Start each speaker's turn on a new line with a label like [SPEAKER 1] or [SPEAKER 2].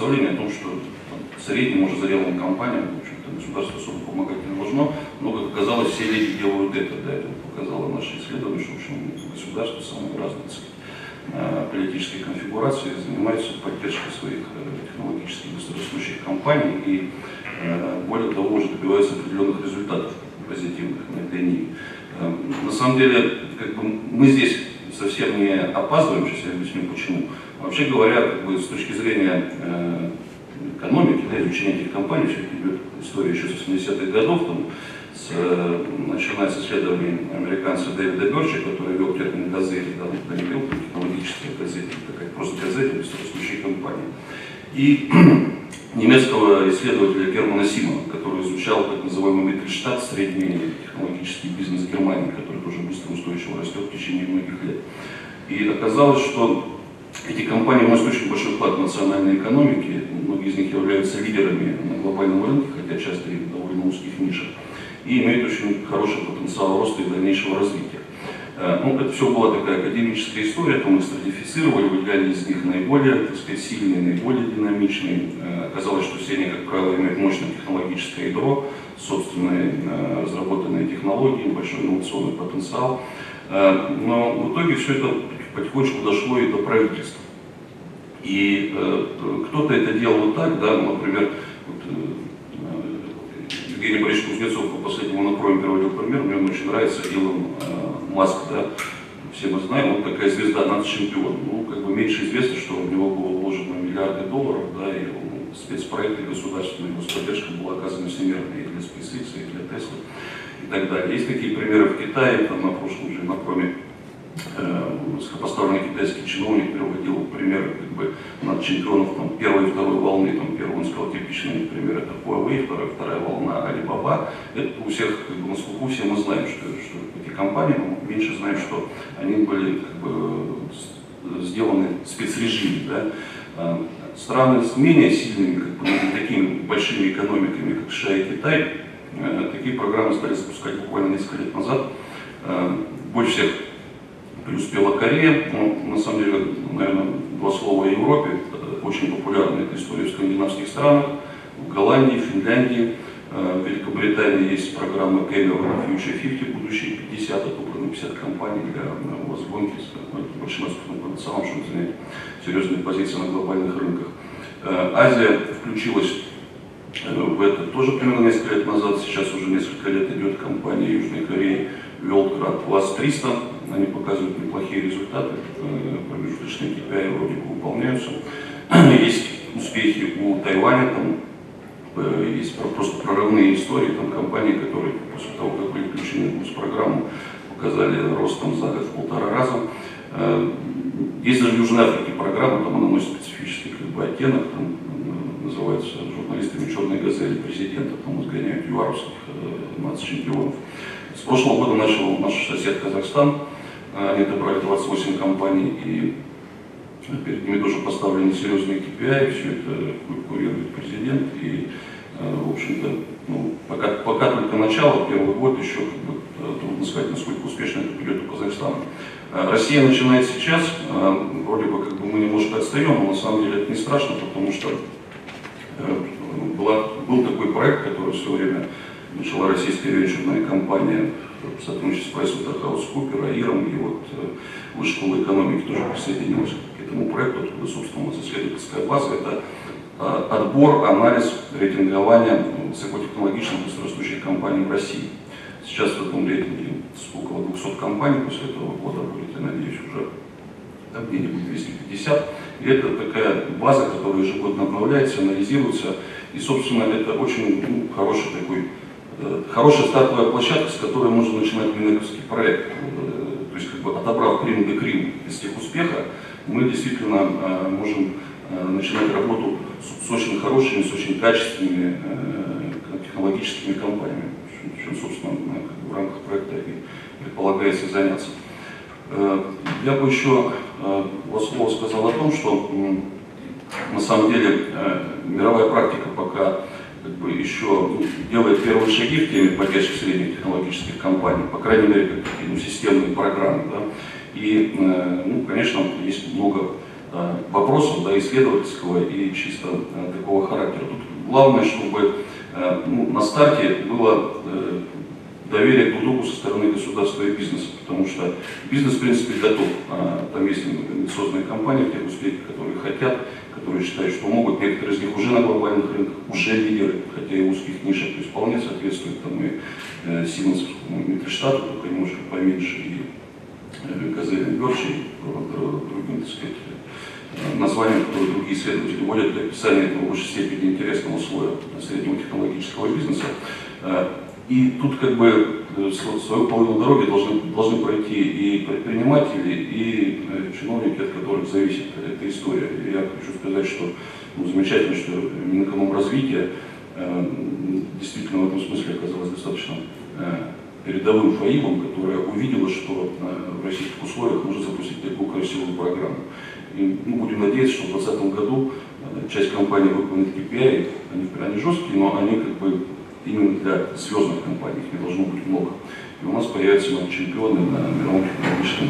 [SPEAKER 1] представление о том, что там, средним уже зрелым компаниям, в общем-то, государство особо помогать не должно, но, как оказалось, все леди делают это, да, это показало наше исследование, что, в общем, государство самые разные сказать, э, политические конфигурации занимается поддержкой своих э, технологически быстрорастущих компаний и, э, более того, уже добивается определенных результатов позитивных для них. На самом деле, как бы мы здесь совсем не опаздываем, сейчас я объясню почему. Вообще говоря, как бы, с точки зрения э, экономики, да, изучения этих компаний, все это идет история еще с 80-х годов, там, с, э, начиная с исследований американца Дэвида Берча, который вел термин газеты, да, да не вел технологические газеты, такая просто газета, быстрорастущие компании. И немецкого исследователя Германа Симона, изучал так называемый Миттельштадт, средний технологический бизнес Германии, который тоже быстро устойчиво растет в течение многих лет. И оказалось, что эти компании вносят очень большой вклад в национальной экономике, многие из них являются лидерами на глобальном рынке, хотя часто и в довольно узких нишах, и имеют очень хороший потенциал роста и дальнейшего развития. Э, ну, это все была такая академическая история, то мы стратифицировали, выделяли из них наиболее, так сказать, сильные, наиболее динамичные. Э, оказалось, что все они, как правило, имеют мощное технологическое ядро, собственные э, разработанные технологии, большой инновационный потенциал. Но в итоге все это потихонечку дошло и до правительства. И кто-то это делал вот так, да, например, вот, Евгений Борисович Кузнецов по последнему на проме приводил пример, мне нравится, Илон Маск, да, все мы знаем, он такая звезда, нацчемпион. Ну, как бы меньше известно, что в него было вложено миллиарды долларов, да, и спецпроекты государственные, господдержка была оказана всемирной и для SpaceX, и для Tesla, и так далее. Есть такие примеры в Китае, там на прошлом же на проме э, высокопоставленный китайский чиновник приводил примеры как бы, над чемпионов там, первой и второй волны. Там, первый он сказал типичный пример это Huawei, вторая, вторая волна Alibaba. Это у всех как бы, на слуху все мы знаем, что, что эти компании, но меньше знаем, что они были как бы, сделаны спецрежиме. Да? А, страны с менее сильными, как бы, не такими большими экономиками, как США и Китай, э, такие программы стали запускать буквально несколько лет назад. Э, больше всех преуспела Корея. Ну, на самом деле, наверное, два слова о Европе. Очень популярна эта история в скандинавских странах. В Голландии, Финляндии, э, в Великобритании есть программа Cameron Future 50, будущие 50, отобраны 50 компаний для возгонки с большим экспортным потенциалом, чтобы занять серьезные позиции на глобальных рынках. Э, Азия включилась э, в это тоже примерно несколько лет назад, сейчас уже несколько лет идет компания Южной Кореи World Class 300, они показывают неплохие результаты, промежуточные KPI вроде бы выполняются. Есть успехи у Тайваня, там есть просто прорывные истории, там компании, которые после того, как были включены в программу, показали ростом за год в полтора раза. Э, есть даже в Южной Африке программа, там она носит специфический как бы, оттенок, там называется журналистами «Черной газели» президента, там изгоняют юаровских э, нацчемпионов. С прошлого года начал наш сосед Казахстан они отобрали 28 компаний, и перед ними тоже поставлены серьезные KPI, все это курирует президент, и, э, в общем-то, ну, пока, пока только начало, первый год, еще как бы, э, трудно сказать, насколько успешно это придет у Казахстана. Э, Россия начинает сейчас, вроде бы как бы мы немножко отстаем, но на самом деле это не страшно, потому что была, был такой проект, который все время начала российская венчурная компания в сотрудничестве с PricewaterhouseCoopers, АИРом, и вот Высшая школа экономики тоже присоединилась этому проекту, откуда, собственно, у нас исследовательская база. Это э, отбор, анализ, рейтингование высокотехнологичных быстрорастущих компаний в России. Сейчас в этом рейтинге около 200 компаний, после этого года будет, я надеюсь, уже там где-нибудь 250. И это такая база, которая ежегодно обновляется, анализируется. И, собственно, это очень ну, хороший такой Э, хорошая стартовая площадка, с которой можно начинать минековский проект. Э, то есть, как бы отобрав Крим до Крим из тех успеха, мы действительно э, можем начинать работу с очень хорошими, с очень качественными технологическими компаниями, чем, собственно, в рамках проекта и предполагается заняться. Я бы еще два слова сказал о том, что на самом деле мировая практика пока как бы еще ну, делает первые шаги в теме поддержки средних технологических компаний, по крайней мере, как ну, системные программы. Да? И, э, ну, конечно, есть много э, вопросов, да, исследовательского и чисто э, такого характера. Тут главное, чтобы ну, на старте было доверие друг другу со стороны государства и бизнеса, потому что бизнес, в принципе, готов. А, Там есть инвестиционные компании в тех успехах, которые хотят, которые считают, что могут. Некоторые из них уже на глобальных рынках, уже лидеры, хотя и узких нишах, то есть вполне соответствуют там и Симонсовскому Миттельштату, только немножко поменьше, и э, Газель Берши, и др- другим, так сказать, э, названиям, которые другие исследователи вводят для описания этого в высшей степени интересного слоя среднего технологического бизнеса. Э, И тут как бы св- свою половину дороги должны, должны пройти и предприниматели, и чиновники, от которых зависит эта история. И я хочу сказать, что ну, замечательно, что Минэкономразвитие э, действительно в этом смысле оказалось достаточно э, передовым ФАИБом, которое увидело, что э, в российских условиях можно запустить такую красивую программу. И ну, будем надеяться, что в 2020 году э, часть компаний выполнит KPI, они, они жесткие, но они как бы именно для звездных компаний, их не должно быть много. И у нас появятся чемпионы на мировом технологическом.